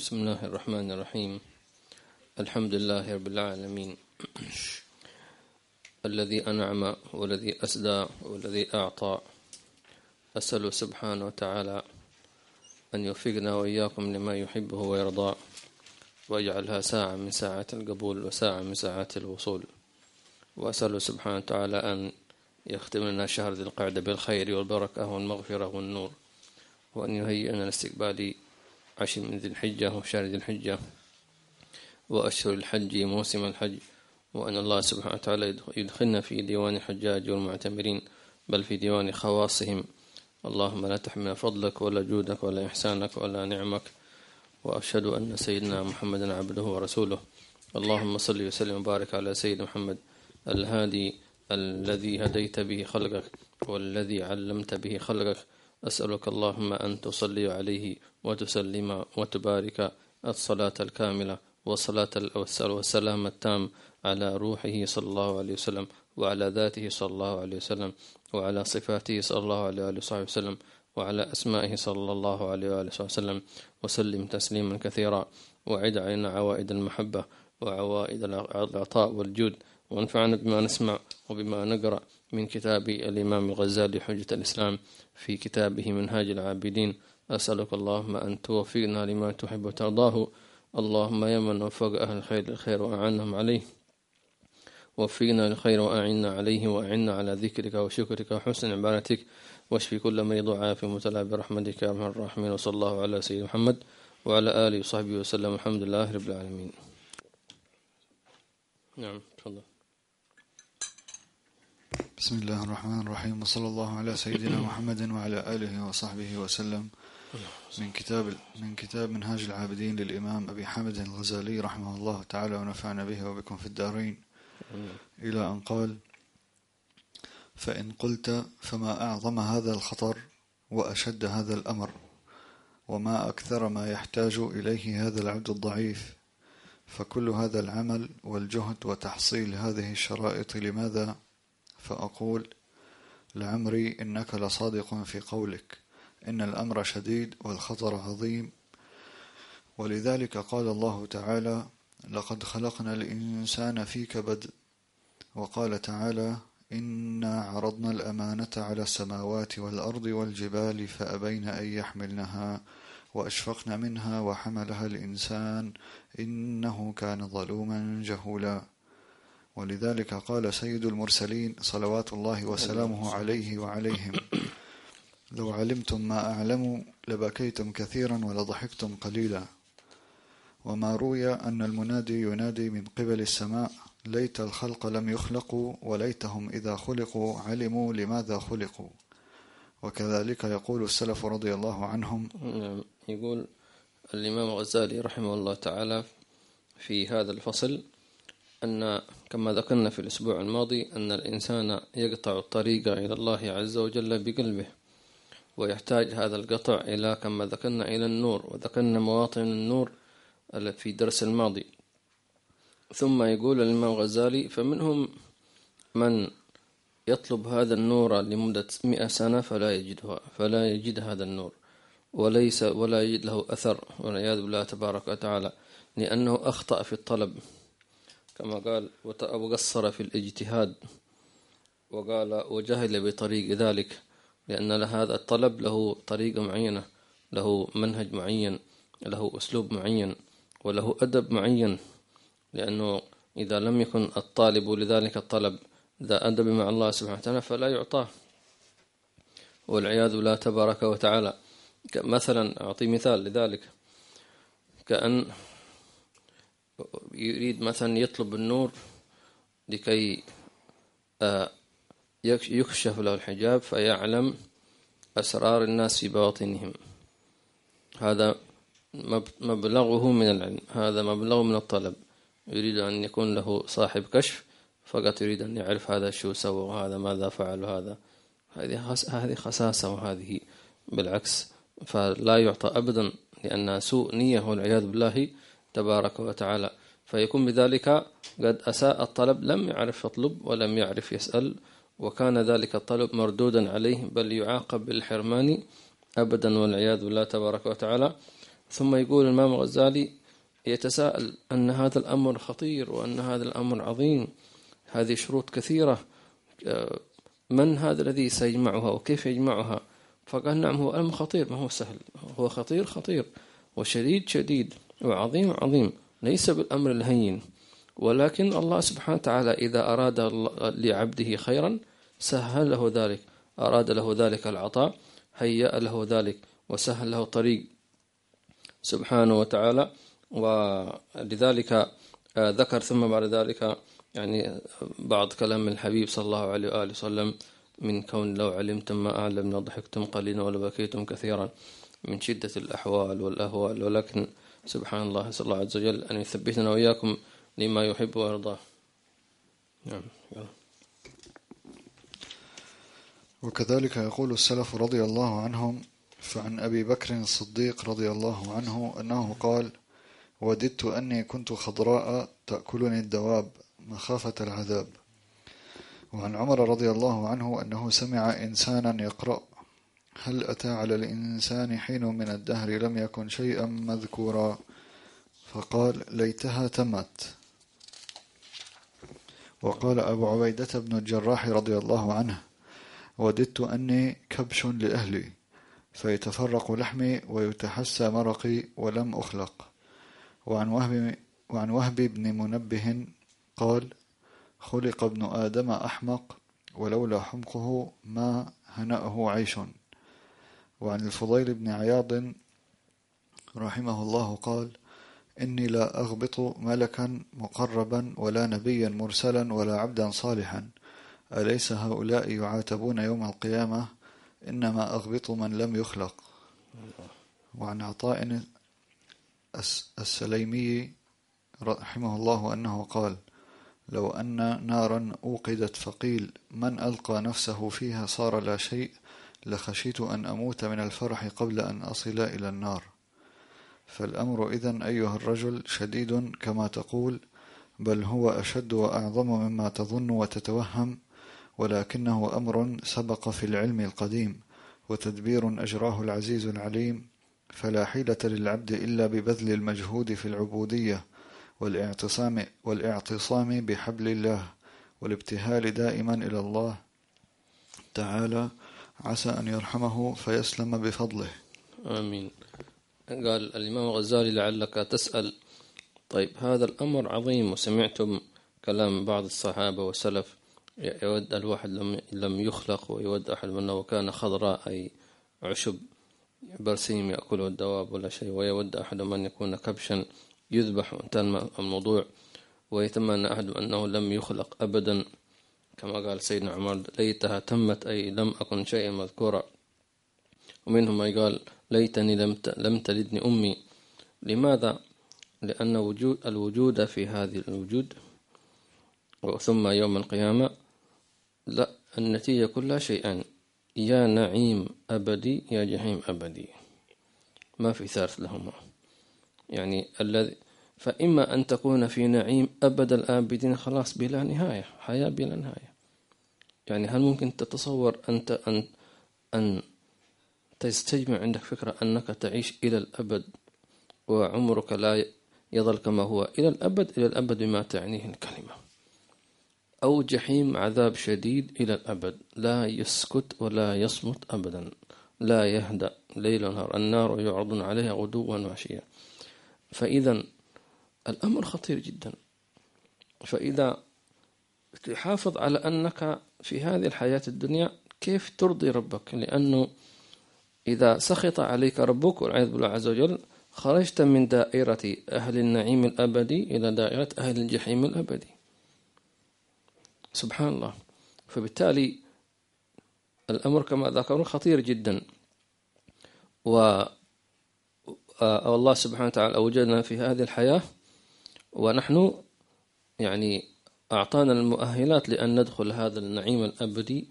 بسم الله الرحمن الرحيم الحمد لله رب العالمين الذي أنعم والذي أسدى والذي أعطى أسأل سبحانه وتعالى أن يوفقنا وإياكم لما يحبه ويرضى ويجعلها ساعة من ساعات القبول وساعة من ساعات الوصول وأسأل سبحانه وتعالى أن يختم لنا شهر ذي القعدة بالخير والبركة والمغفرة والنور وأن يهيئنا لاستقبال عشر من ذي الحجة وشهر ذي الحجة وأشهر الحج موسم الحج وأن الله سبحانه وتعالى يدخلنا في ديوان الحجاج والمعتمرين بل في ديوان خواصهم. اللهم لا تحمل فضلك ولا جودك ولا إحسانك ولا نعمك وأشهد أن سيدنا محمدا عبده ورسوله. اللهم صل وسلم وبارك على سيدنا محمد الهادي الذي هديت به خلقك والذي علمت به خلقك أسألك اللهم أن تصلي عليه وتسلم وتبارك الصلاة الكاملة والصلاة والسلام التام على روحه صلى الله عليه وسلم وعلى ذاته صلى الله عليه وسلم وعلى صفاته صلى الله عليه وآله وسلم وعلى أسمائه صلى الله عليه وآله وسلم. وسلم تسليما كثيرا. وعد علينا عوائد المحبة وعوائد العطاء والجود. وانفعنا بما نسمع وبما نقرأ من كتاب الإمام الغزالي حجة الإسلام في كتابه منهاج العابدين. أسألك اللهم أن توفقنا لما تحب وترضاه. اللهم يا من وفق أهل الخير الخير وأعنهم عليه. وفقنا للخير وأعنا عليه وأعنا على ذكرك وشكرك وحسن عبادتك. واشفي كل مريض وعافي متلا برحمتك يا أرحم الراحمين. وصلى الله على سيدنا محمد وعلى آله وصحبه وسلم. الحمد لله رب العالمين. نعم. بسم الله الرحمن الرحيم وصلى الله على سيدنا محمد وعلى آله وصحبه وسلم من كتاب من كتاب منهاج العابدين للإمام أبي حامد الغزالي رحمه الله تعالى ونفعنا به وبكم في الدارين إلى أن قال فإن قلت فما أعظم هذا الخطر وأشد هذا الأمر وما أكثر ما يحتاج إليه هذا العبد الضعيف فكل هذا العمل والجهد وتحصيل هذه الشرائط لماذا فأقول لعمري إنك لصادق في قولك إن الأمر شديد والخطر عظيم. ولذلك قال الله تعالى لقد خلقنا الإنسان في كبد وقال تعالى إنا عرضنا الأمانة على السماوات والأرض والجبال فأبين أن يحملنها وأشفقن منها وحملها الإنسان إنه كان ظلوما جهولا ولذلك قال سيد المرسلين صلوات الله وسلامه عليه وعليهم. لو علمتم ما أعلم لبكيتم كثيرا ولضحكتم قليلا. وما روي أن المنادي ينادي من قبل السماء ليت الخلق لم يخلقوا وليتهم إذا خلقوا علموا لماذا خلقوا. وكذلك يقول السلف رضي الله عنهم. نعم يقول الإمام الغزالي رحمه الله تعالى في هذا الفصل أن كما ذكرنا في الأسبوع الماضي أن الإنسان يقطع الطريق إلى الله عز وجل بقلبه ويحتاج هذا القطع إلى كما ذكرنا إلى النور وذكرنا مواطن النور في درس الماضي. ثم يقول الإمام الغزالي فمنهم من يطلب هذا النور لمدة مئة سنة فلا يجدها فلا يجد هذا النور وليس ولا يجد له أثر والعياذ بالله تبارك وتعالى لأنه أخطأ في الطلب. كما قال وقصر في الاجتهاد وقال وجهل بطريق ذلك لأن هذا الطلب له طريقة معينة له منهج معين له أسلوب معين وله أدب معين لأنه إذا لم يكن الطالب لذلك الطلب ذا أدب مع الله سبحانه وتعالى فلا يعطاه. والعياذ بالله تبارك وتعالى مثلا أعطي مثال لذلك كأن يريد مثلا يطلب النور لكي آه، يكشف له الحجاب فيعلم أسرار الناس في باطنهم. هذا مبلغه من العلم هذا مبلغه من الطلب. يريد أن يكون له صاحب كشف فقط يريد أن يعرف هذا شو سوى وهذا ماذا فعل وهذا هذه هذه خساسة وهذه. بالعكس فلا يعطى أبدا لأنها سوء نية والعياذ بالله تبارك وتعالى. فيكون بذلك قد أساء الطلب لم يعرف يطلب ولم يعرف يسأل وكان ذلك الطلب مردودا عليه بل يعاقب بالحرمان أبدا والعياذ بالله تبارك وتعالى. ثم يقول الإمام الغزالي يتساءل أن هذا الأمر خطير وأن هذا الأمر عظيم هذه شروط كثيرة من هذا الذي سيجمعها وكيف يجمعها؟ فقال نعم هو أمر خطير ما هو سهل هو خطير خطير وشديد شديد. وعظيم عظيم. ليس بالأمر الهين. ولكن الله سبحانه وتعالى إذا أراد لعبده خيرا سهل له ذلك. أراد له ذلك العطاء هيأ له ذلك وسهل له طريق سبحانه وتعالى. ولذلك آه، ذكر ثم بعد ذلك يعني بعض كلام الحبيب صلى الله عليه وآله وسلم من كون لو علمتم ما أعلم لضحكتم قليلا ولبكيتم كثيرا من شدة الأحوال والأهوال. ولكن سبحان الله نسأل الله عز وجل أن يثبتنا وإياكم لما يحب ويرضاه نعم وكذلك يقول السلف رضي الله عنهم فعن أبي بكر الصديق رضي الله عنه أنه قال وددت أني كنت خضراء تأكلني الدواب مخافة العذاب. وعن عمر رضي الله عنه أنه سمع إنسانا يقرأ هل أتى على الإنسان حين من الدهر لم يكن شيئا مذكورا؟ فقال ليتها تمت. وقال أبو عبيدة بن الجراح رضي الله عنه وددت أني كبش لأهلي فيتفرق لحمي ويتحسى مرقي ولم أخلق. وعن وهب, وعن وهب بن منبه قال خلق ابن آدم أحمق ولولا حمقه ما هنأه عيش. وعن الفضيل بن عياض رحمه الله قال إني لا أغبط ملكا مقربا ولا نبيا مرسلا ولا عبدا صالحا. أليس هؤلاء يعاتبون يوم القيامة؟ إنما أغبط من لم يخلق. وعن عطاء السليمي رحمه الله أنه قال لو أن نارا أوقدت فقيل من ألقى نفسه فيها صار لا شيء. لخشيت أن أموت من الفرح قبل أن أصل إلى النار. فالأمر إذن أيها الرجل شديد كما تقول بل هو أشد وأعظم مما تظن وتتوهم ولكنه أمر سبق في العلم القديم وتدبير أجراه العزيز العليم فلا حيلة للعبد إلا ببذل المجهود في العبودية والاعتصام والاعتصام بحبل الله والابتهال دائما إلى الله. تعالى عسى أن يرحمه فيسلم بفضله. آمين. قال الإمام الغزالي لعلك تسأل. طيب هذا الأمر عظيم وسمعتم كلام بعض الصحابة والسلف. يود الواحد لم لم يخلق ويود أحد منه وكان خضراء أي عشب. برسيم يأكله الدواب ولا شيء ويود أحد من يكون كبشا يذبح وانتهى الموضوع. ويتمنى أحد أنه لم يخلق أبدا. كما قال سيدنا عمر ليتها تمت أي لم أكن شيئا مذكورا. ومنهم من قال ليتني لم لم تلدني أمي. لماذا؟ لأن وجود الوجود في هذه الوجود. ثم يوم القيامة لا النتيجة كلها شيئان يا نعيم أبدي يا جحيم أبدي. ما في ثالث لهما. يعني الذي فإما أن تكون في نعيم أبد الآبدين خلاص بلا نهاية حياة بلا نهاية. يعني هل ممكن تتصور أنت أن أن تستجمع عندك فكرة أنك تعيش إلى الأبد وعمرك لا يظل كما هو؟ إلى الأبد إلى الأبد بما تعنيه الكلمة. أو جحيم عذاب شديد إلى الأبد. لا يسكت ولا يصمت أبدا. لا يهدأ ليل ونهار النار يعرضون عليها غدوا وعشيا فإذا الأمر خطير جدا. فإذا تحافظ على أنك في هذه الحياة الدنيا كيف ترضي ربك؟ لأنه إذا سخط عليك ربك والعياذ بالله عز وجل خرجت من دائرة أهل النعيم الأبدي إلى دائرة أهل الجحيم الأبدي. سبحان الله. فبالتالي الأمر كما ذكرنا خطير جدا. و الله سبحانه وتعالى أوجدنا في هذه الحياة ونحن يعني أعطانا المؤهلات لأن ندخل هذا النعيم الأبدي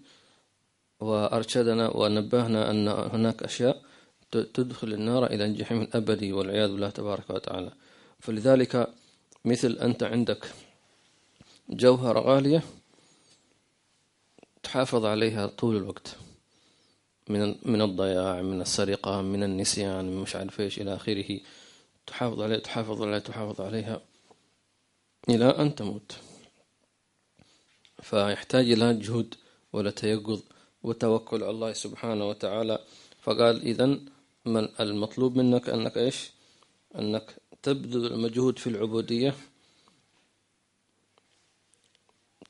وأرشدنا ونبهنا أن هناك أشياء تدخل النار إلى الجحيم الأبدي والعياذ بالله تبارك وتعالى. فلذلك مثل أنت عندك جوهرة غالية تحافظ عليها طول الوقت. من من الضياع من السرقة من النسيان مش عارف إيش إلى آخره. تحافظ عليها تحافظ عليها تحافظ عليها إلى أن تموت. فيحتاج إلى جهد ولا تيقظ وتوكل على الله سبحانه وتعالى. فقال إذا من المطلوب منك أنك إيش؟ أنك تبذل المجهود في العبودية.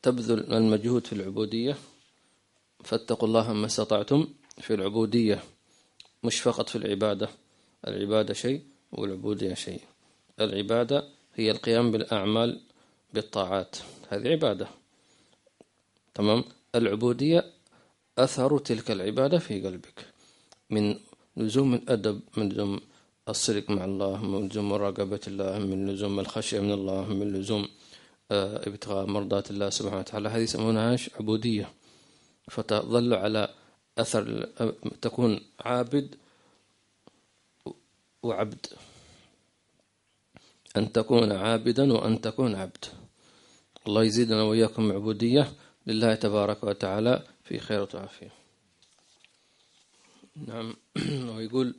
تبذل المجهود في العبودية. فاتقوا الله ما استطعتم في العبودية. مش فقط في العبادة. العبادة شيء والعبودية شيء. العبادة هي القيام بالأعمال بالطاعات. هذه عبادة. تمام؟ العبودية أثر تلك العبادة في قلبك. من لزوم الأدب من لزوم الصدق مع الله من لزوم مراقبة الله من لزوم الخشية من الله من لزوم آه، ابتغاء مرضات الله سبحانه وتعالى. هذه يسمونها عبودية. فتظل على أثر تكون عابد وعبد. أن تكون عابدا وأن تكون عبد. الله يزيدنا وإياكم عبودية. لله تبارك وتعالى في خير وعافية نعم. ويقول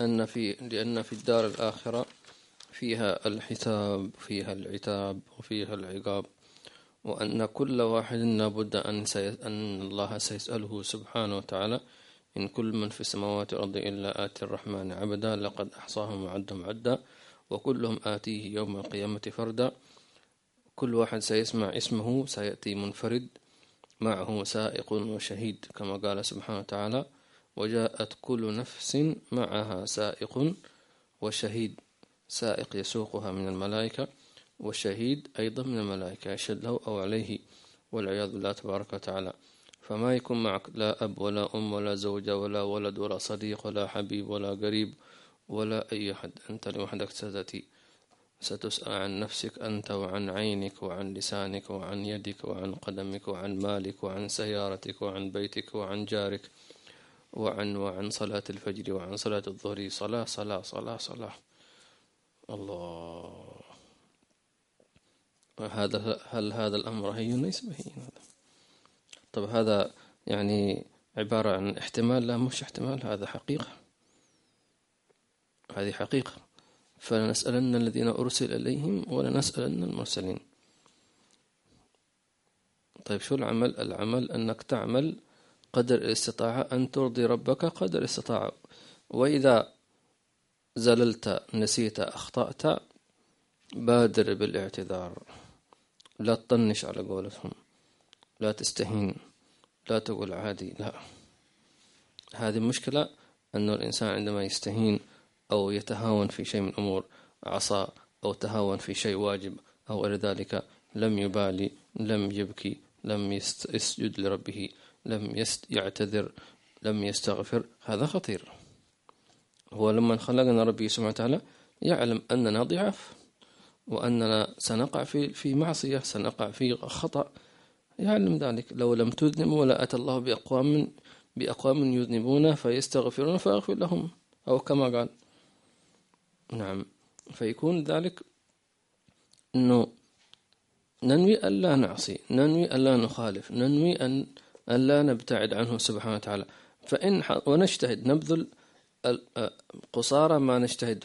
أن في لأن في الدار الآخرة فيها الحساب فيها العتاب وفيها العقاب وأن كل واحد لابد أن, أن الله سيسأله سبحانه وتعالى إن كل من في السماوات والأرض إلا آتي الرحمن عبدا لقد أحصاهم وعدهم عدا وكلهم آتيه يوم القيامة فردا. كل واحد سيسمع اسمه سيأتي منفرد معه سائق وشهيد كما قال سبحانه وتعالى وجاءت كل نفس معها سائق وشهيد. سائق يسوقها من الملائكة والشهيد أيضا من الملائكة يشهد له أو عليه والعياذ بالله تبارك وتعالى. فما يكون معك لا أب ولا أم ولا زوجة ولا ولد ولا صديق ولا حبيب ولا قريب ولا أي أحد أنت لوحدك ستأتي. ستسأل عن نفسك أنت وعن عينك وعن لسانك وعن يدك وعن قدمك وعن مالك وعن سيارتك وعن بيتك وعن جارك وعن وعن صلاة الفجر وعن صلاة الظهر. صلاة صلاة صلاة صلاة. الله. هذا هل هذا الأمر هي ليس بهين. هذا طب هذا يعني عبارة عن احتمال؟ لا مش احتمال. هذا حقيقة. هذه حقيقة. فلنسألن الذين أرسل إليهم ولنسألن المرسلين. طيب شو العمل؟ العمل أنك تعمل قدر الاستطاعة أن ترضي ربك قدر الاستطاعة. وإذا زللت نسيت أخطأت بادر بالاعتذار. لا تطنش على قولتهم. لا تستهين. لا تقول عادي. لا. هذه مشكلة أنه الإنسان عندما يستهين أو يتهاون في شيء من أمور عصا أو تهاون في شيء واجب أو غير ذلك لم يبالي لم يبكي لم يسجد لربه لم يعتذر لم يستغفر هذا خطير. هو لما خلقنا ربي سبحانه وتعالى يعلم أننا ضعاف وأننا سنقع في في معصية سنقع في خطأ يعلم ذلك. لو لم تذنبوا لأتى الله بأقوام بأقوام يذنبون فيستغفرون فأغفر لهم أو كما قال. نعم. فيكون ذلك أنه ننوي أن لا نعصي ننوي أن لا نخالف ننوي أن لا نبتعد عنه سبحانه وتعالى. فإن ونجتهد نبذل قصارى ما نجتهد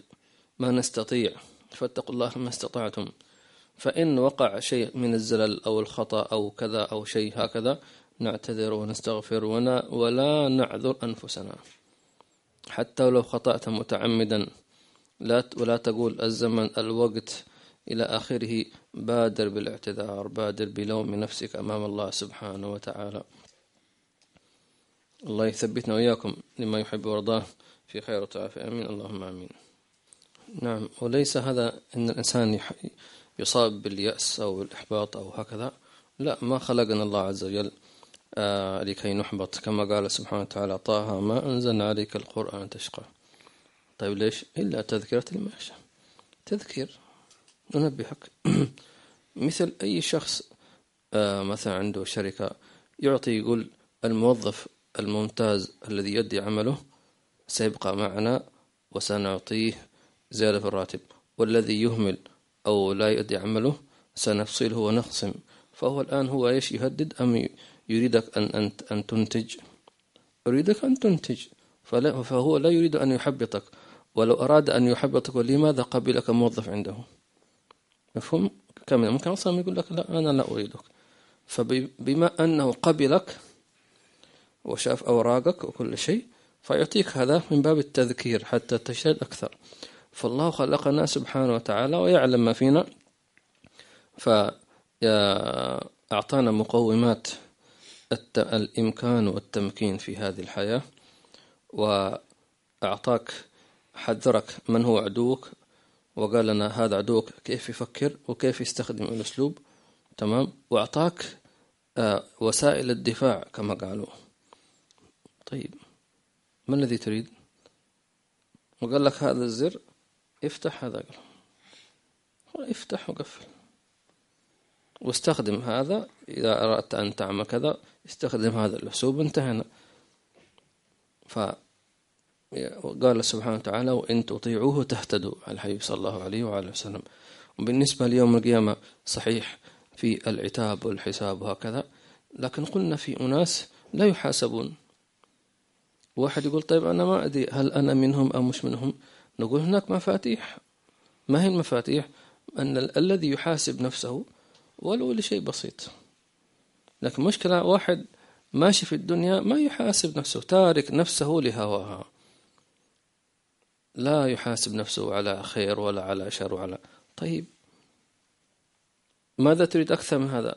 ما نستطيع. فاتقوا الله ما استطعتم. فإن وقع شيء من الزلل أو الخطأ أو كذا أو شيء هكذا نعتذر ونستغفر ولا نعذر أنفسنا. حتى لو خطأت متعمدا. لا ولا تقول الزمن الوقت إلى آخره. بادر بالاعتذار بادر بلوم نفسك أمام الله سبحانه وتعالى. الله يثبتنا وإياكم لما يحب ويرضاه. في خير وتعافي. آمين. اللهم آمين. نعم. وليس هذا أن الإنسان يصاب باليأس أو الإحباط أو هكذا. لا ما خلقنا الله عز وجل آه لكي نحبط. كما قال سبحانه وتعالى طه ما أنزلنا عليك القرآن تشقى. طيب ليش؟ إلا تذكرة لما يخشى تذكير ننبهك. مثل أي شخص آه مثلا عنده شركة يعطي يقول الموظف الممتاز الذي يدي عمله سيبقى معنا وسنعطيه زيادة في الراتب والذي يهمل أو لا يؤدي عمله سنفصله ونخصم. فهو الآن هو إيش يهدد؟ أم يريدك أن أن أن تنتج؟ يريدك أن تنتج. فلا فهو لا يريد أن يحبطك. ولو أراد أن يحبطك لماذا قبلك موظف عنده. مفهوم؟ كامل ممكن أصلا يقول لك لا أنا لا أريدك. فبما أنه قبلك وشاف أوراقك وكل شيء فيعطيك هذا من باب التذكير حتى تجتهد أكثر. فالله خلقنا سبحانه وتعالى ويعلم ما فينا. فأعطانا مقومات الإمكان والتمكين في هذه الحياة. وأعطاك حذرك من هو عدوك وقال لنا هذا عدوك كيف يفكر وكيف يستخدم الأسلوب. تمام؟ وأعطاك آه، وسائل الدفاع كما قالوا. طيب ما الذي تريد؟ وقال لك هذا الزر افتح هذا قال افتح وقفل. واستخدم هذا إذا أردت أن تعمل كذا استخدم هذا الأسلوب انتهينا. ف قال سبحانه وتعالى وإن تطيعوه تهتدوا. على الحبيب صلى الله عليه وعلى وسلم. وبالنسبة ليوم القيامة صحيح في العتاب والحساب وهكذا لكن قلنا في أناس لا يحاسبون. واحد يقول طيب أنا ما أدري هل أنا منهم أو مش منهم؟ نقول هناك مفاتيح. ما هي المفاتيح؟ أن الذي يحاسب نفسه ولو لشيء بسيط. لكن مشكلة واحد ماشي في الدنيا ما يحاسب نفسه تارك نفسه لهواها. لا يحاسب نفسه على خير ولا على شر وعلى طيب. ماذا تريد أكثر من هذا؟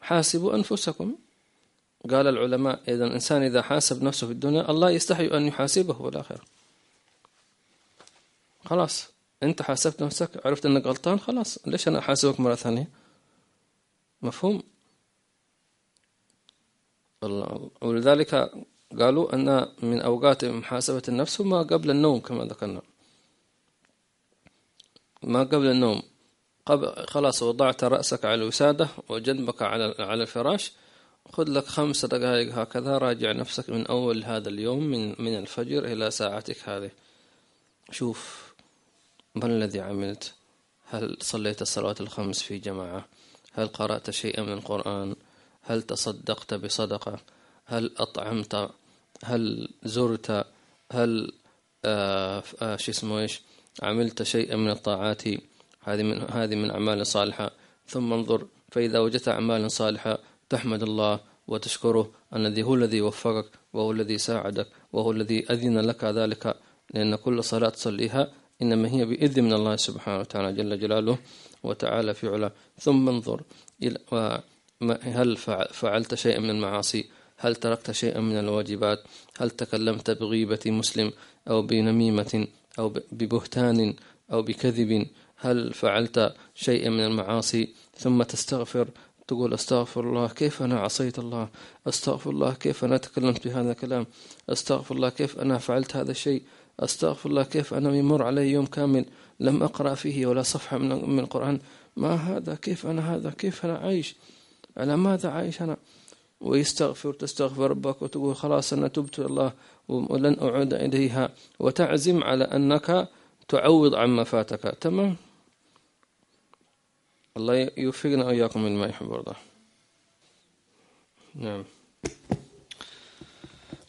حاسبوا أنفسكم. قال العلماء إذا الإنسان إذا حاسب نفسه في الدنيا الله يستحي أن يحاسبه في الآخرة خلاص. أنت حاسبت نفسك عرفت أنك غلطان خلاص. ليش أنا أحاسبك مرة ثانية؟ مفهوم؟ ولذلك قالوا أن من أوقات محاسبة النفس ما قبل النوم كما ذكرنا. ما قبل النوم. قبل خلاص وضعت رأسك على الوسادة وجنبك على على الفراش. خذ لك خمس دقائق هكذا راجع نفسك من أول هذا اليوم من من الفجر إلى ساعتك هذه. شوف ما الذي عملت. هل صليت الصلوات الخمس في جماعة؟ هل قرأت شيئا من القرآن؟ هل تصدقت بصدقة؟ هل أطعمت؟ هل زرت؟ هل آه آه شو اسمه إيش؟ عملت شيئا من الطاعات؟ هذه من هذه من أعمال صالحة. ثم انظر فإذا وجدت أعمال صالحة تحمد الله وتشكره الذي هو الذي وفقك وهو الذي ساعدك وهو الذي أذن لك ذلك. لأن كل صلاة تصليها إنما هي بإذن من الله سبحانه وتعالى جل جلاله وتعالى في علا ثم انظر إلى هل فعلت شيئا من المعاصي؟ هل تركت شيئا من الواجبات؟ هل تكلمت بغيبة مسلم أو بنميمة أو ببهتان أو بكذب؟ هل فعلت شيئا من المعاصي؟ ثم تستغفر تقول أستغفر الله كيف أنا عصيت الله؟ أستغفر الله كيف أنا تكلمت بهذا الكلام؟ أستغفر الله كيف أنا فعلت هذا الشيء؟ أستغفر الله كيف أنا يمر علي يوم كامل لم أقرأ فيه ولا صفحة من القرآن؟ ما هذا؟ كيف أنا هذا؟ كيف أنا عايش؟ على ماذا عايش أنا؟ ويستغفر تستغفر ربك وتقول خلاص أنا تبت الله ولن أعود إليها. وتعزم على أنك تعوض عما فاتك تمام؟ الله يوفقنا وإياكم مما يحب ويرضى. نعم.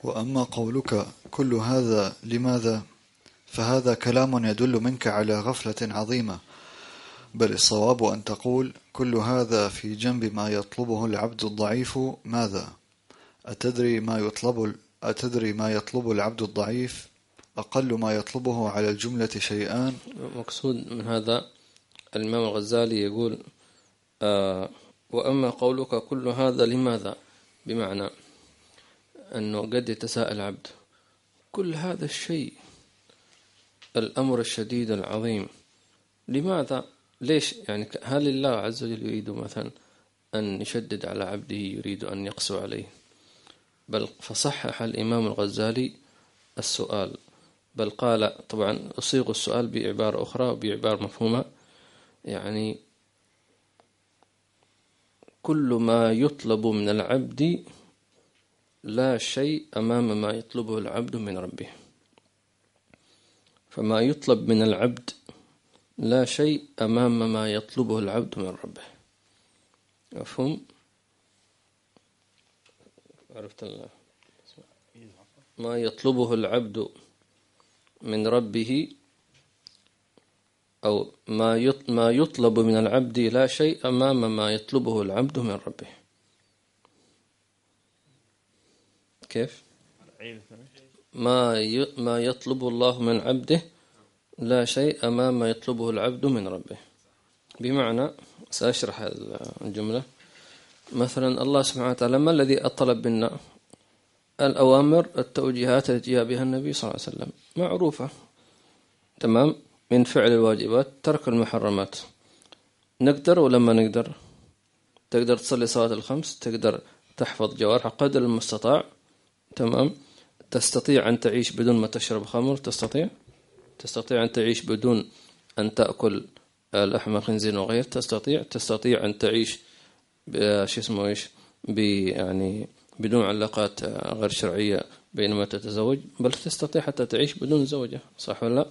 وأما قولك كل هذا لماذا؟ فهذا كلام يدل منك على غفلة عظيمة. بل الصواب أن تقول كل هذا في جنب ما يطلبه العبد الضعيف ماذا؟ أتدري ما يطلب أتدري ما يطلب العبد الضعيف؟ أقل ما يطلبه على الجملة شيئان؟ مقصود من هذا الإمام الغزالي يقول آه وأما قولك كل هذا لماذا؟ بمعنى أنه قد يتساءل العبد كل هذا الشيء الأمر الشديد العظيم لماذا؟ ليش؟ يعني هل الله عز وجل يريد مثلا أن يشدد على عبده يريد أن يقسو عليه؟ بل فصحح الإمام الغزالي السؤال. بل قال طبعا أصيغ السؤال بعبارة أخرى وبعبارة مفهومة. يعني كل ما يطلب من العبد لا شيء أمام ما يطلبه العبد من ربه. فما يطلب من العبد لا شيء أمام ما يطلبه العبد من ربه. مفهوم؟ عرفت الله. ما يطلبه العبد من ربه أو ما ما يطلب من العبد لا شيء أمام ما يطلبه العبد من ربه. كيف؟ ما ما يطلبه الله من عبده لا شيء أمام ما يطلبه العبد من ربه. بمعنى سأشرح الجملة. مثلا الله سبحانه وتعالى ما الذي أطلب منا؟ الأوامر التوجيهات التي جاء بها النبي صلى الله عليه وسلم. معروفة. تمام؟ من فعل الواجبات ترك المحرمات. نقدر ولا ما نقدر؟ تقدر تصلي صلاة الخمس تقدر تحفظ جوارح قدر المستطاع. تمام؟ تستطيع أن تعيش بدون ما تشرب خمر تستطيع. تستطيع أن تعيش بدون أن تأكل لحم خنزير وغير. تستطيع تستطيع أن تعيش شو اسمه إيش يعني بدون علاقات غير شرعية بينما تتزوج بل تستطيع حتى تعيش بدون زوجة صح ولا لا؟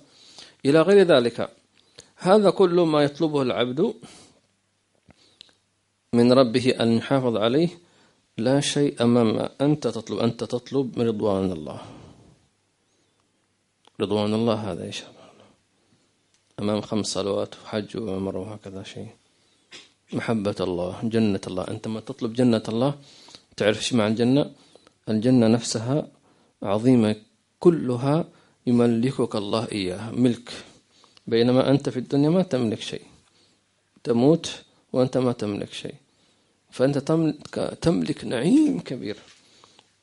إلى غير ذلك هذا كل ما يطلبه العبد من ربه أن يحافظ عليه لا شيء أمام أنت تطلب أنت تطلب رضوان الله. رضوان الله هذا إيش أمام خمس صلوات وحج وعمر وهكذا شيء. محبة الله جنة الله. أنت ما تطلب جنة الله تعرف إيش معنى الجنة؟ الجنة نفسها عظيمة كلها يملكك الله إياها. ملك. بينما أنت في الدنيا ما تملك شيء. تموت وأنت ما تملك شيء. فأنت تملك نعيم كبير.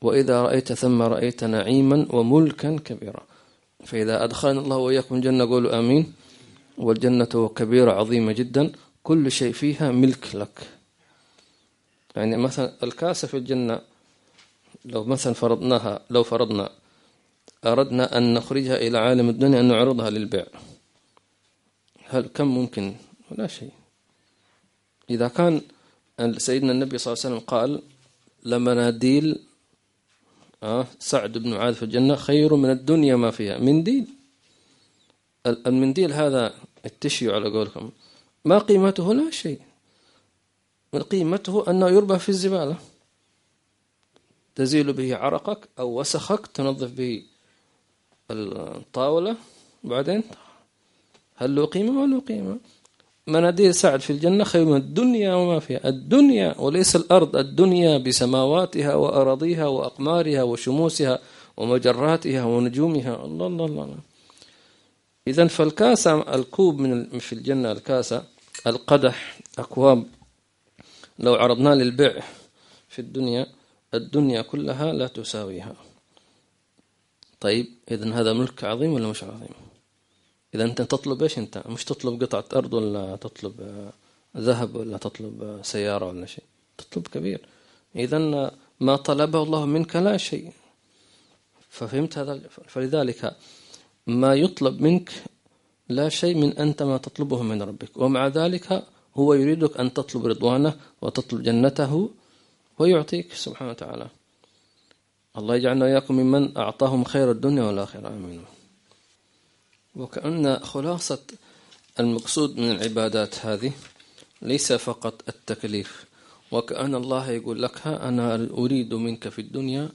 وإذا رأيت ثم رأيت نعيما وملكا كبيرا. فإذا أدخلنا الله وإياكم الجنة قولوا آمين. والجنة كبيرة عظيمة جدا. كل شيء فيها ملك لك. يعني مثلا الكاسة في الجنة لو مثلا فرضناها لو فرضنا أردنا أن نخرجها إلى عالم الدنيا أن نعرضها للبيع. هل كم ممكن؟ لا شيء. إذا كان سيدنا النبي صلى الله عليه وسلم قال لمناديل سعد بن معاذ في الجنة خير من الدنيا ما فيها. منديل المنديل هذا التشيو على قولكم. ما قيمته؟ لا شيء. قيمته أنه يربى في الزبالة. تزيل به عرقك أو وسخك تنظف به الطاولة. بعدين هل له قيمة؟ ولا قيمة. مناديل سعد في الجنة خير من الدنيا وما فيها. الدنيا وليس الأرض الدنيا بسماواتها وأراضيها وأقمارها وشموسها ومجراتها ونجومها. الله الله الله إذا فالكاسة الكوب من في الجنة الكاسة القدح أكواب. لو عرضنا للبيع في الدنيا الدنيا كلها لا تساويها. طيب إذا هذا ملك عظيم ولا مش عظيم؟ إذا أنت تطلب إيش أنت؟ مش تطلب قطعة أرض ولا تطلب ذهب ولا تطلب سيارة ولا شيء. تطلب كبير. إذا ما طلبه الله منك لا شيء. ففهمت هذا؟ فلذلك ما يطلب منك لا شيء من أنت ما تطلبه من ربك. ومع ذلك هو يريدك أن تطلب رضوانه وتطلب جنته ويعطيك سبحانه وتعالى. الله يجعلنا وإياكم ممن أعطاهم خير الدنيا والآخرة. آمين. وكأن خلاصة المقصود من العبادات هذه ليس فقط التكليف. وكأن الله يقول لك أنا أريد منك في الدنيا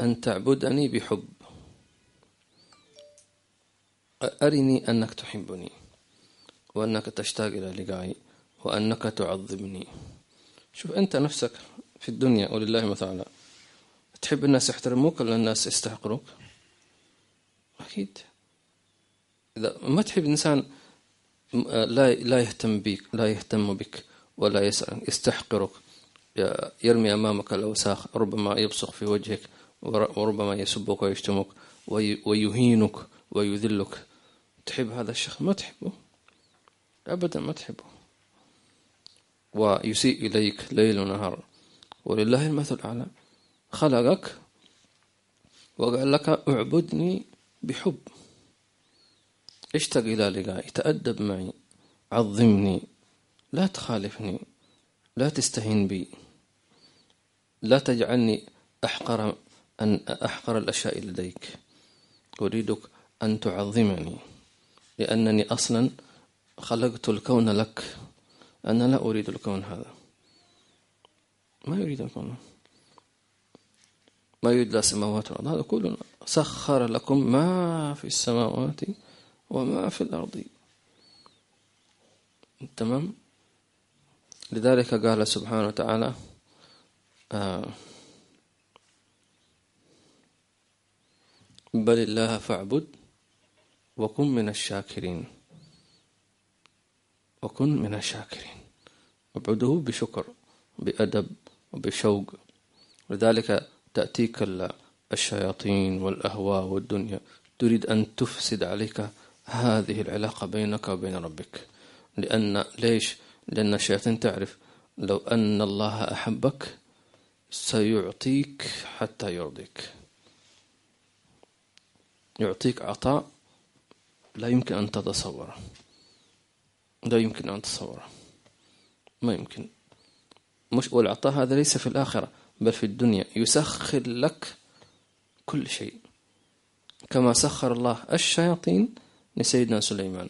أن تعبدني بحب. أرني أنك تحبني وأنك تشتاق إلى لقائي وأنك تعظمني. شوف أنت نفسك في الدنيا ولله مثلا تحب الناس يحترموك ولا الناس يستحقروك؟ أكيد. إذا ما تحب إنسان لا لا يهتم بك لا يهتم بك ولا يسأل يستحقرك يرمي أمامك الأوساخ ربما يبصق في وجهك وربما يسبك ويشتمك ويهينك ويذلك. تحب هذا الشخص؟ ما تحبه. أبدا ما تحبه. ويسيء إليك ليل ونهار. ولله المثل الأعلى. خلقك وقال لك اعبدني بحب. اشتق إلى لقائي تأدب معي عظمني لا تخالفني لا تستهين بي لا تجعلني أحقر أن أحقر الأشياء لديك. أريدك أن تعظمني لأنني أصلا خلقت الكون لك. أنا لا أريد الكون هذا. ما يريد الكون. ما يوجد لا سماوات هذا كله سخر لكم ما في السماوات وما في الأرض. تمام؟ لذلك قال سبحانه وتعالى آه بل الله فاعبد وكن من الشاكرين. وكن من الشاكرين. اعبده بشكر بأدب وبشوق. لذلك تأتيك الشياطين والأهواء والدنيا. تريد أن تفسد عليك هذه العلاقة بينك وبين ربك. لأن ليش؟ لأن الشياطين تعرف لو أن الله أحبك سيعطيك حتى يرضيك. يعطيك عطاء لا يمكن أن تتصوره. لا يمكن أن تتصوره ما يمكن. مش والعطاء هذا ليس في الآخرة بل في الدنيا. يسخر لك كل شيء. كما سخر الله الشياطين لسيدنا سليمان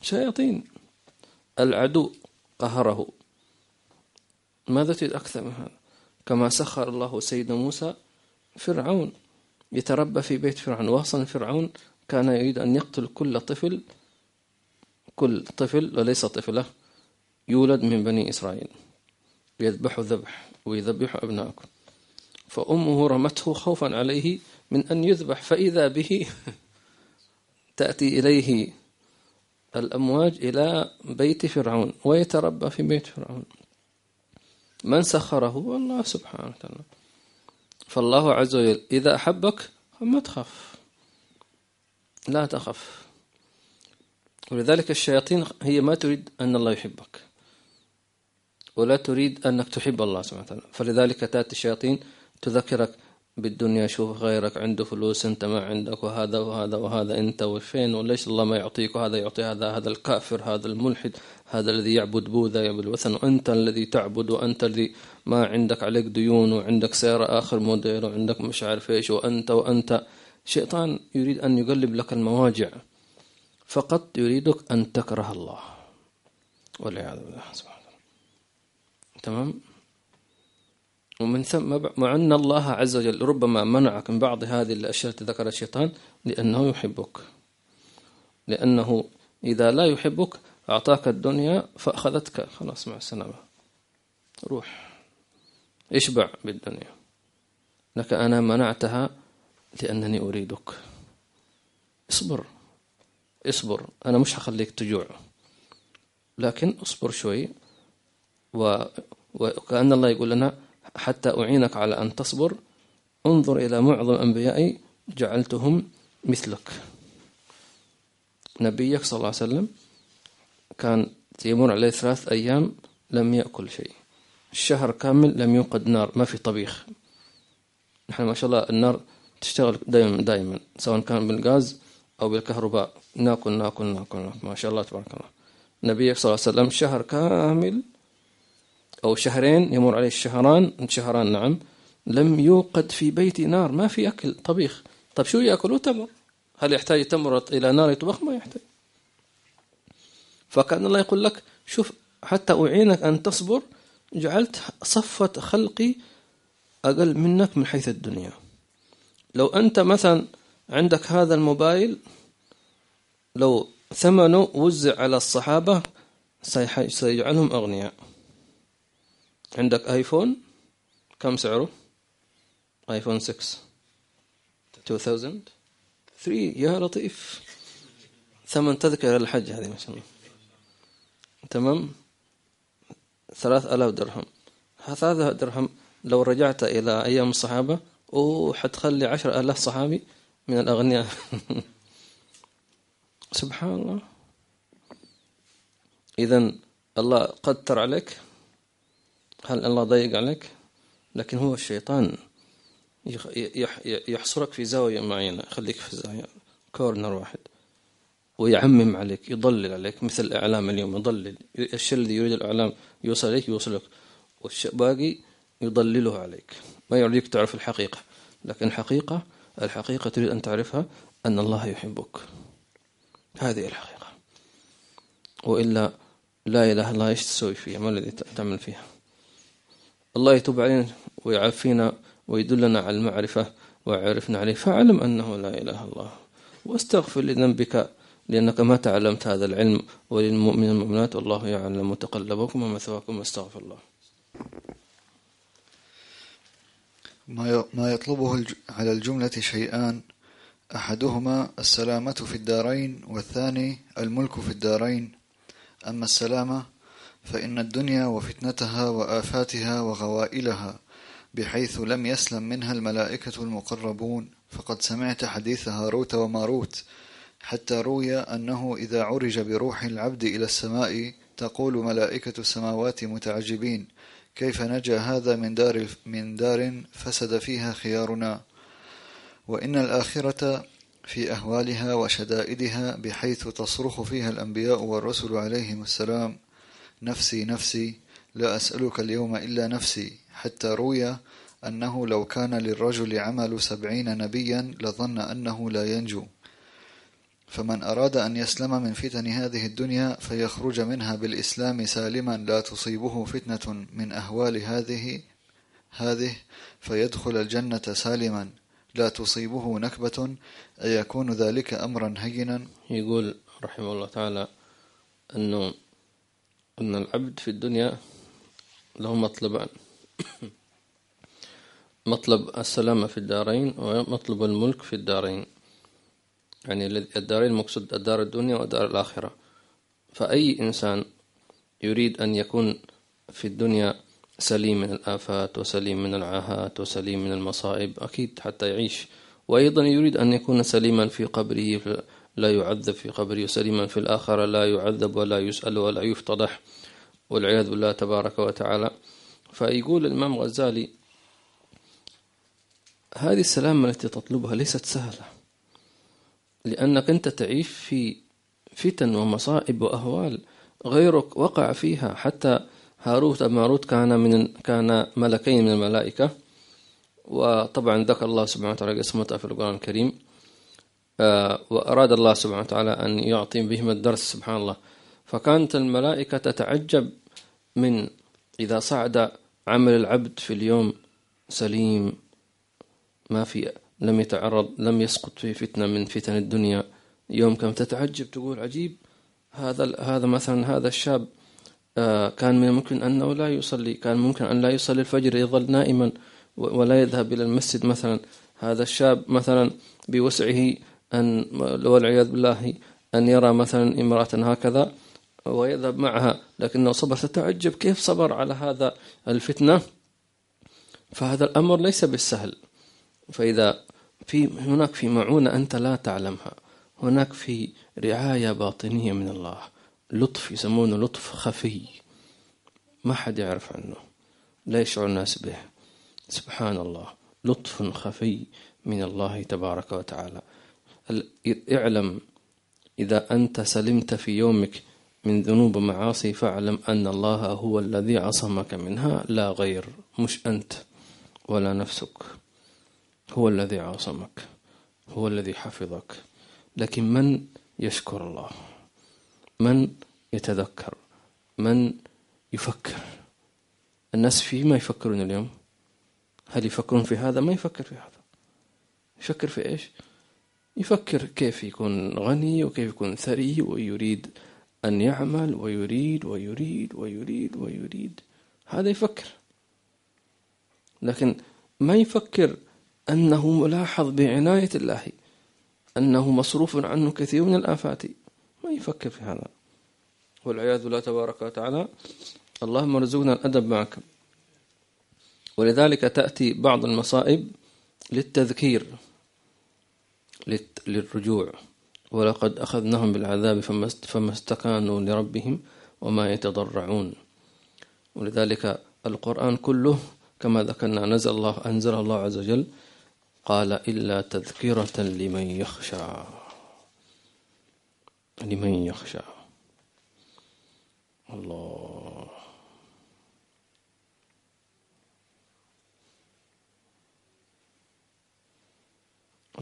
شياطين العدو قهره ماذا تريد أكثر من هذا كما سخر الله سيدنا موسى فرعون يتربى في بيت فرعون واصلا فرعون كان يريد أن يقتل كل طفل كل طفل وليس طفلة يولد من بني إسرائيل يذبحوا ذبح ويذبحوا أبنائكم فأمه رمته خوفا عليه من أن يذبح فإذا به تأتي إليه الأمواج إلى بيت فرعون ويتربى في بيت فرعون. من سخره؟ الله سبحانه وتعالى. فالله عز وجل إذا أحبك فما تخف لا تخف ولذلك الشياطين هي ما تريد أن الله يحبك. ولا تريد أنك تحب الله سبحانه وتعالى. فلذلك تأتي الشياطين تذكرك بالدنيا شوف غيرك عنده فلوس أنت ما عندك وهذا وهذا وهذا أنت وفين؟ وليش الله ما يعطيك؟ وهذا يعطي هذا هذا الكافر هذا الملحد هذا الذي يعبد بوذا يعبد الوثن وأنت الذي تعبد وأنت الذي ما عندك عليك ديون وعندك سيارة آخر موديل وعندك مش عارف إيش وأنت وأنت. شيطان يريد أن يقلب لك المواجع. فقط يريدك أن تكره الله. والعياذ بالله. سبحانه تمام؟ ومن ثم مع أن الله عز وجل ربما منعك من بعض هذه الأشياء التي ذكرها الشيطان لأنه يحبك. لأنه إذا لا يحبك أعطاك الدنيا فأخذتك. خلاص مع السلامة. روح. اشبع بالدنيا. لك أنا منعتها لأنني أريدك. اصبر. اصبر. أنا مش هخليك تجوع. لكن اصبر شوي و... وكأن الله يقول لنا حتى أعينك على أن تصبر. انظر إلى معظم أنبيائي جعلتهم مثلك. نبيك صلى الله عليه وسلم كان يمر عليه ثلاث أيام لم يأكل شيء. الشهر كامل لم يوقد نار ما في طبيخ. نحن ما شاء الله النار تشتغل دائما دائما سواء كان بالغاز أو بالكهرباء. ناكل نأكل نأكل, نأكل ما شاء الله تبارك الله. نبيك صلى الله عليه وسلم شهر كامل أو شهرين يمر عليه الشهران شهران نعم. لم يوقد في بيتي نار ما في أكل طبيخ. طب شو يأكلوا تمر هل يحتاج تمر إلى نار يطبخ؟ ما يحتاج. فكأن الله يقول لك شوف حتى أعينك أن تصبر جعلت صفة خلقي أقل منك من حيث الدنيا. لو أنت مثلا عندك هذا الموبايل لو ثمنه وزع على الصحابة سيجعلهم أغنياء. عندك آيفون؟ كم سعره؟ آيفون 6 2003 يا لطيف. ثمن تذكرة للحج هذه ما شاء الله. تمام؟ ثلاث ألاف درهم. هذا درهم لو رجعت إلى أيام الصحابة أوه حتخلي عشر ألاف صحابي من الأغنياء. سبحان الله. إذا الله قدر عليك. هل الله ضيق عليك؟ لكن هو الشيطان يحصرك في زاوية معينة خليك في زاوية كورنر واحد ويعمم عليك يضلل عليك مثل الإعلام اليوم يضلل الشيء الذي يريد الإعلام يوصل إليك يوصلك والباقي يضلله عليك ما يريدك تعرف الحقيقة لكن الحقيقة الحقيقة تريد أن تعرفها أن الله يحبك. هذه الحقيقة. وإلا لا إله إلا الله إيش تسوي فيها؟ ما الذي تعمل فيها؟ الله يتوب علينا ويعافينا ويدلنا على المعرفة وعرفنا عليه. فاعلم أنه لا إله إلا الله. واستغفر لذنبك لأنك ما تعلمت هذا العلم وللمؤمن المؤمنات والله يعلم متقلبكم ومثواكم واستغفر الله. ما يطلبه على الجملة شيئان. أحدهما السلامة في الدارين والثاني الملك في الدارين. أما السلامة فإن الدنيا وفتنتها وآفاتها وغوائلها بحيث لم يسلم منها الملائكة المقربون. فقد سمعت حديث هاروت وماروت حتى روي أنه إذا عرج بروح العبد إلى السماء تقول ملائكة السماوات متعجبين كيف نجا هذا من دار من دار فسد فيها خيارنا؟ وإن الآخرة في أهوالها وشدائدها بحيث تصرخ فيها الأنبياء والرسل عليهم السلام. نفسي نفسي لا أسألك اليوم إلا نفسي. حتى روي أنه لو كان للرجل عمل سبعين نبيا لظن أنه لا ينجو. فمن أراد أن يسلم من فتن هذه الدنيا فيخرج منها بالإسلام سالما لا تصيبه فتنة من أهوال هذه هذه فيدخل الجنة سالما لا تصيبه نكبة. أيكون ذلك أمرا هينا؟ يقول رحمه الله تعالى أنه أن العبد في الدنيا له مطلبان. مطلب السلامة في الدارين ومطلب الملك في الدارين. يعني الدارين مقصود الدار الدنيا والدار الآخرة. فأي إنسان يريد أن يكون في الدنيا سليم من الآفات وسليم من العاهات وسليم من المصائب أكيد حتى يعيش. وأيضا يريد أن يكون سليما في قبره لا يعذب في قبره وسليما في الآخرة لا يعذب ولا يسأل ولا يفتضح والعياذ بالله تبارك وتعالى. فيقول الإمام غزالي هذه السلامة التي تطلبها ليست سهلة لأنك أنت تعيش في فتن ومصائب وأهوال غيرك وقع فيها. حتى هاروت ماروت كان من كان ملكين من الملائكة وطبعا ذكر الله سبحانه وتعالى قسمتها في القرآن الكريم. وأراد الله سبحانه وتعالى أن يعطي بهم الدرس سبحان الله. فكانت الملائكة تتعجب من إذا صعد عمل العبد في اليوم سليم ما في لم يتعرض لم يسقط في فتنة من فتن الدنيا. يوم كم تتعجب تقول عجيب هذا هذا مثلا هذا الشاب آه، كان من الممكن أنه لا يصلي كان ممكن أن لا يصلي الفجر يظل نائما ولا يذهب إلى المسجد مثلا. هذا الشاب مثلا بوسعه أن والعياذ بالله أن يرى مثلا امرأة هكذا ويذهب معها لكنه صبر تتعجب كيف صبر على هذا الفتنة؟ فهذا الأمر ليس بالسهل. فإذا في هناك في معونة أنت لا تعلمها. هناك في رعاية باطنية من الله. لطف يسمونه لطف خفي. ما حد يعرف عنه. لا يشعر الناس به. سبحان الله. لطف خفي من الله تبارك وتعالى. اعلم إذا أنت سلمت في يومك من ذنوب ومعاصي فاعلم أن الله هو الذي عصمك منها لا غير. مش أنت ولا نفسك. هو الذي عاصمك هو الذي حفظك. لكن من يشكر الله؟ من يتذكر؟ من يفكر؟ الناس فيما يفكرون اليوم؟ هل يفكرون في هذا؟ ما يفكر في هذا. يفكر في إيش؟ يفكر كيف يكون غني وكيف يكون ثري ويريد أن يعمل ويريد ويريد ويريد ويريد. هذا يفكر. لكن ما يفكر أنه ملاحظ بعناية الله أنه مصروف عنه كثير من الآفات. ما يفكر في هذا. والعياذ بالله تبارك وتعالى. اللهم ارزقنا الأدب معك. ولذلك تأتي بعض المصائب للتذكير. للرجوع. ولقد أخذناهم بالعذاب فما استكانوا لربهم وما يتضرعون. ولذلك القرآن كله كما ذكرنا نزل الله أنزل الله عز وجل قال إلا تذكرة لمن يخشى. لمن يخشى. الله.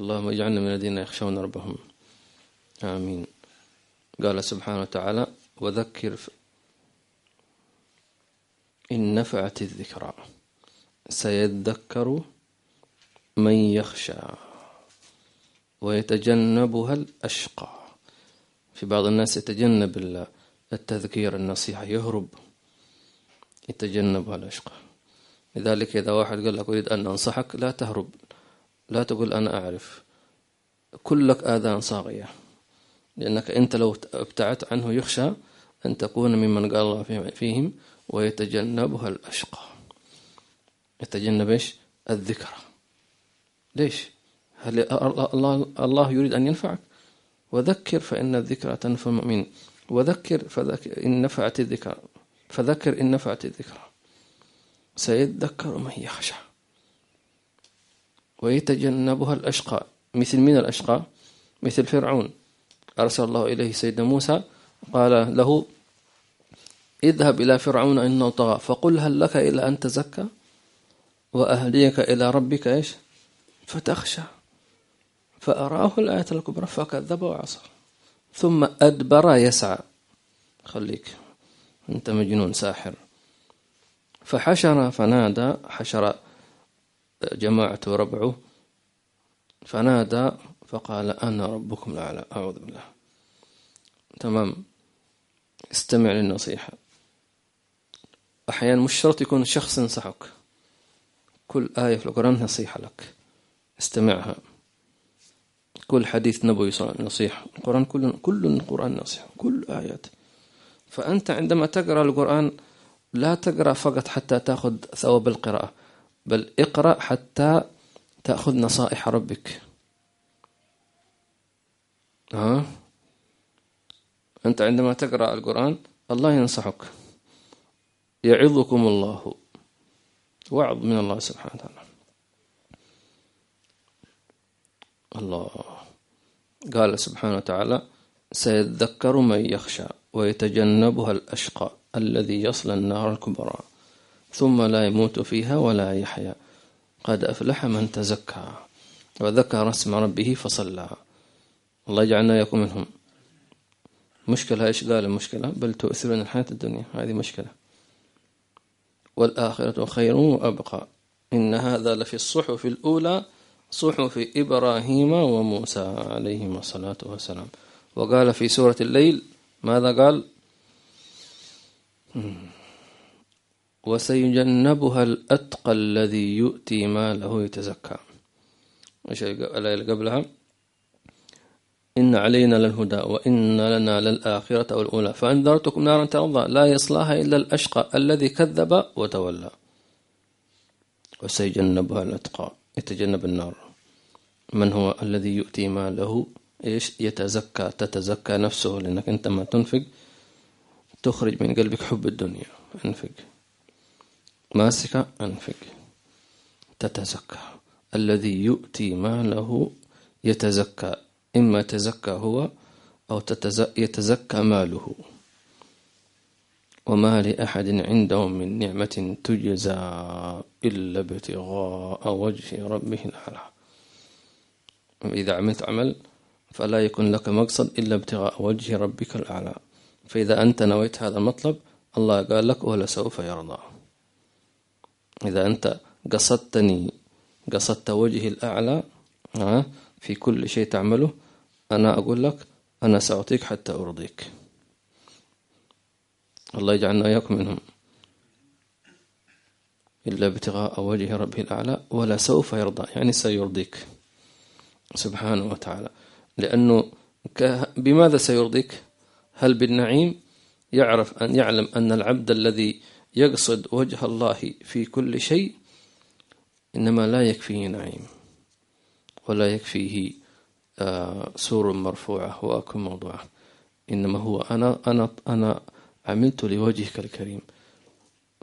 اللهم اجعلنا من الذين يخشون ربهم. آمين. قال سبحانه وتعالى وذكر إن نفعت الذكرى. سيذكر من يخشى ويتجنبها الأشقى. في بعض الناس يتجنب التذكير النصيحة يهرب. يتجنبها الأشقى. لذلك إذا واحد قال لك أريد أن أنصحك لا تهرب. لا تقول أنا أعرف. كلك آذان صاغية. لأنك أنت لو ابتعدت عنه يخشى أن تكون ممن قال الله فيهم ويتجنبها الأشقى. يتجنب إيش؟ الذكرى. ليش؟ هل الله, الله يريد أن ينفعك؟ وذكر فإن الذكرى تنفع المؤمن. وذكر فذكر إن نفعت الذكرى. فذكر إن نفعت الذكرى. سيذكر من يخشى. ويتجنبها الأشقى مثل من الأشقى مثل فرعون. أرسل الله إليه سيدنا موسى قال له اذهب إلى فرعون إنه طغى فقل هل لك إلى أن تزكى؟ وأهديك إلى ربك إيش؟ فتخشى. فأراه الآية الكبرى فكذب وعصى. ثم أدبر يسعى. خليك. أنت مجنون ساحر. فحشر فنادى حشر جماعة ربعه. فنادى فقال أنا ربكم الأعلى. أعوذ بالله. تمام. استمع للنصيحة. أحيانا مش شرط يكون شخص ينصحك. كل آية في القرآن نصيحة لك. استمعها. كل حديث نبوي نصيحة. القرآن كل كل القرآن نصيحة. كل آيات. فأنت عندما تقرأ القرآن لا تقرأ فقط حتى تأخذ ثواب القراءة. بل اقرأ حتى تأخذ نصائح ربك. ها؟ أنت عندما تقرأ القرآن الله ينصحك. يعظكم الله. وعظ من الله سبحانه وتعالى. الله. قال سبحانه وتعالى سيذكر من يخشى ويتجنبها الأشقى الذي يصل النار الكبرى. ثم لا يموت فيها ولا يحيا. قد أفلح من تزكى. وذكر اسم ربه فصلى. الله يجعلنا يكون منهم. مشكلة إيش قال المشكلة؟ بل تؤثرون الحياة الدنيا. هذه مشكلة. والآخرة خير وأبقى. إن هذا لفي الصحف الأولى صحف إبراهيم وموسى عليهما الصلاة والسلام. وقال في سورة الليل ماذا قال؟ وسيجنبها الأتقى الذي يؤتي ماله يتزكى. إيش الآية اللي قبلها؟ إن علينا للهدى وإن لنا للآخرة والأولى. فأنذرتكم نارا ترضى لا يصلاها إلا الأشقى الذي كذب وتولى. وسيجنبها الأتقى يتجنب النار. من هو الذي يؤتي ماله إيش؟ يتزكى تتزكى نفسه لأنك أنت ما تنفق تخرج من قلبك حب الدنيا انفق. ماسك انفق تتزكى. الذي يؤتي ماله يتزكى. إما تزكى هو أو يتزكى ماله. وما لأحد عنده من نعمة تجزى إلا ابتغاء وجه ربه الأعلى. إذا عملت عمل فلا يكون لك مقصد إلا ابتغاء وجه ربك الأعلى. فإذا أنت نويت هذا المطلب الله قال لك ولسوف يرضى. إذا أنت قصدتني قصدت وجهي الأعلى في كل شيء تعمله أنا أقول لك أنا سأعطيك حتى أرضيك. الله يجعلنا إياكم منهم. إلا ابتغاء وجه ربه الأعلى ولا سوف يرضى يعني سيرضيك. سبحانه وتعالى. لأنه بماذا سيرضيك؟ هل بالنعيم؟ يعرف أن يعلم أن العبد الذي يقصد وجه الله في كل شيء إنما لا يكفيه نعيم ولا يكفيه آه، سور مرفوعة وأكون موضوعة إنما هو أنا أنا أنا عملت لوجهك الكريم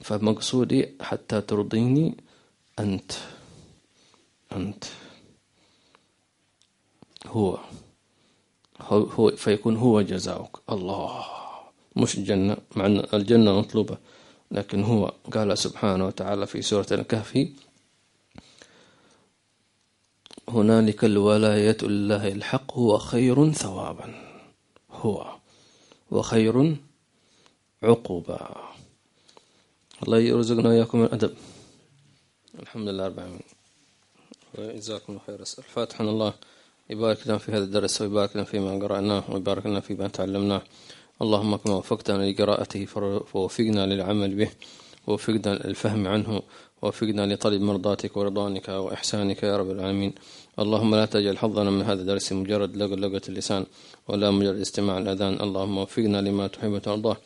فمقصودي حتى ترضيني أنت أنت. هو هو فيكون هو جزاؤك. الله مش الجنة مع أن الجنة مطلوبة. لكن هو قال سبحانه وتعالى في سورة الكهف هنالك الولاية لله الحق هو خير ثوابا هو وخير عقوبا. الله يرزقنا إياكم الأدب. الحمد لله رب العالمين. جزاكم الله خير الفاتحة الله. يبارك لنا في هذا الدرس ويبارك لنا فيما قرأناه ويبارك لنا فيما تعلمناه. اللهم كما وفقتنا لقراءته فوفقنا للعمل به ووفقنا للفهم عنه ووفقنا لطلب مرضاتك ورضوانك وإحسانك يا رب العالمين. اللهم لا تجعل حظنا من هذا الدرس مجرد لغة اللسان ولا مجرد استماع الأذان. اللهم وفقنا لما تحب وترضاه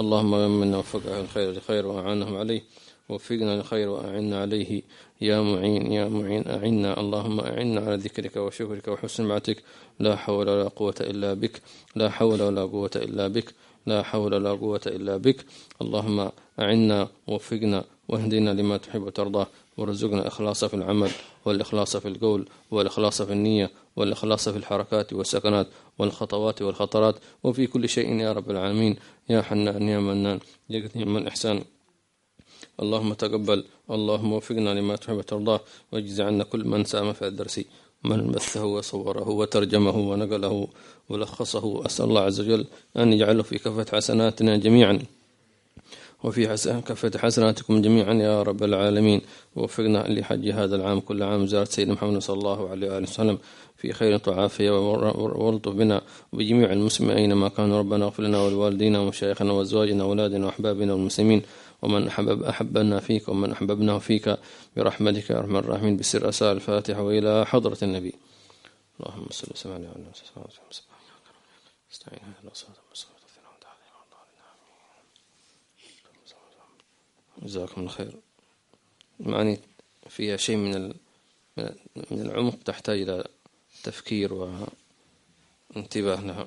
اللهم من وفقه الخير لخير وأعانهم عليه. وفقنا لخير وأعنا عليه. يا معين يا معين أعنا. اللهم أعنا على ذكرك وشكرك وحسن معتك. لا حول ولا قوة إلا بك. لا حول ولا قوة إلا بك. لا حول ولا قوة إلا بك. اللهم أعنا ووفقنا واهدنا لما تحب وترضى. وارزقنا إخلاص في العمل والإخلاص في القول والإخلاص في النية والإخلاص في الحركات والسكنات والخطوات والخطرات. وفي كل شيء يا رب العالمين. يا حنان يا منان يا قديم الإحسان. اللهم تقبل اللهم وفقنا لما تحب وترضاه واجز عنا كل من سام في الدرس من بثه وصوره وترجمه ونقله ولخصه أسأل الله عز وجل أن يجعله في كفة حسناتنا جميعا. وفي حسن كفة حسناتكم جميعا يا رب العالمين. ووفقنا لحج هذا العام كل عام زيارة سيدنا محمد صلى الله عليه وآله وسلم في خير وعافية وألطف بنا وبجميع المسلمين أينما كانوا ربنا اغفر لنا ولوالدينا ومشايخنا وأزواجنا وأولادنا وأحبابنا والمسلمين. ومن أحبب أحبنا فيك ومن أحببناه فيك برحمتك يا أرحم الراحمين. بسر أساء الفاتحة وإلى حضرة النبي. اللهم صل وسلم على استعين على صراط جزاكم الله خير. معاني فيها شيء من من العمق تحتاج إلى تفكير وانتباه لها.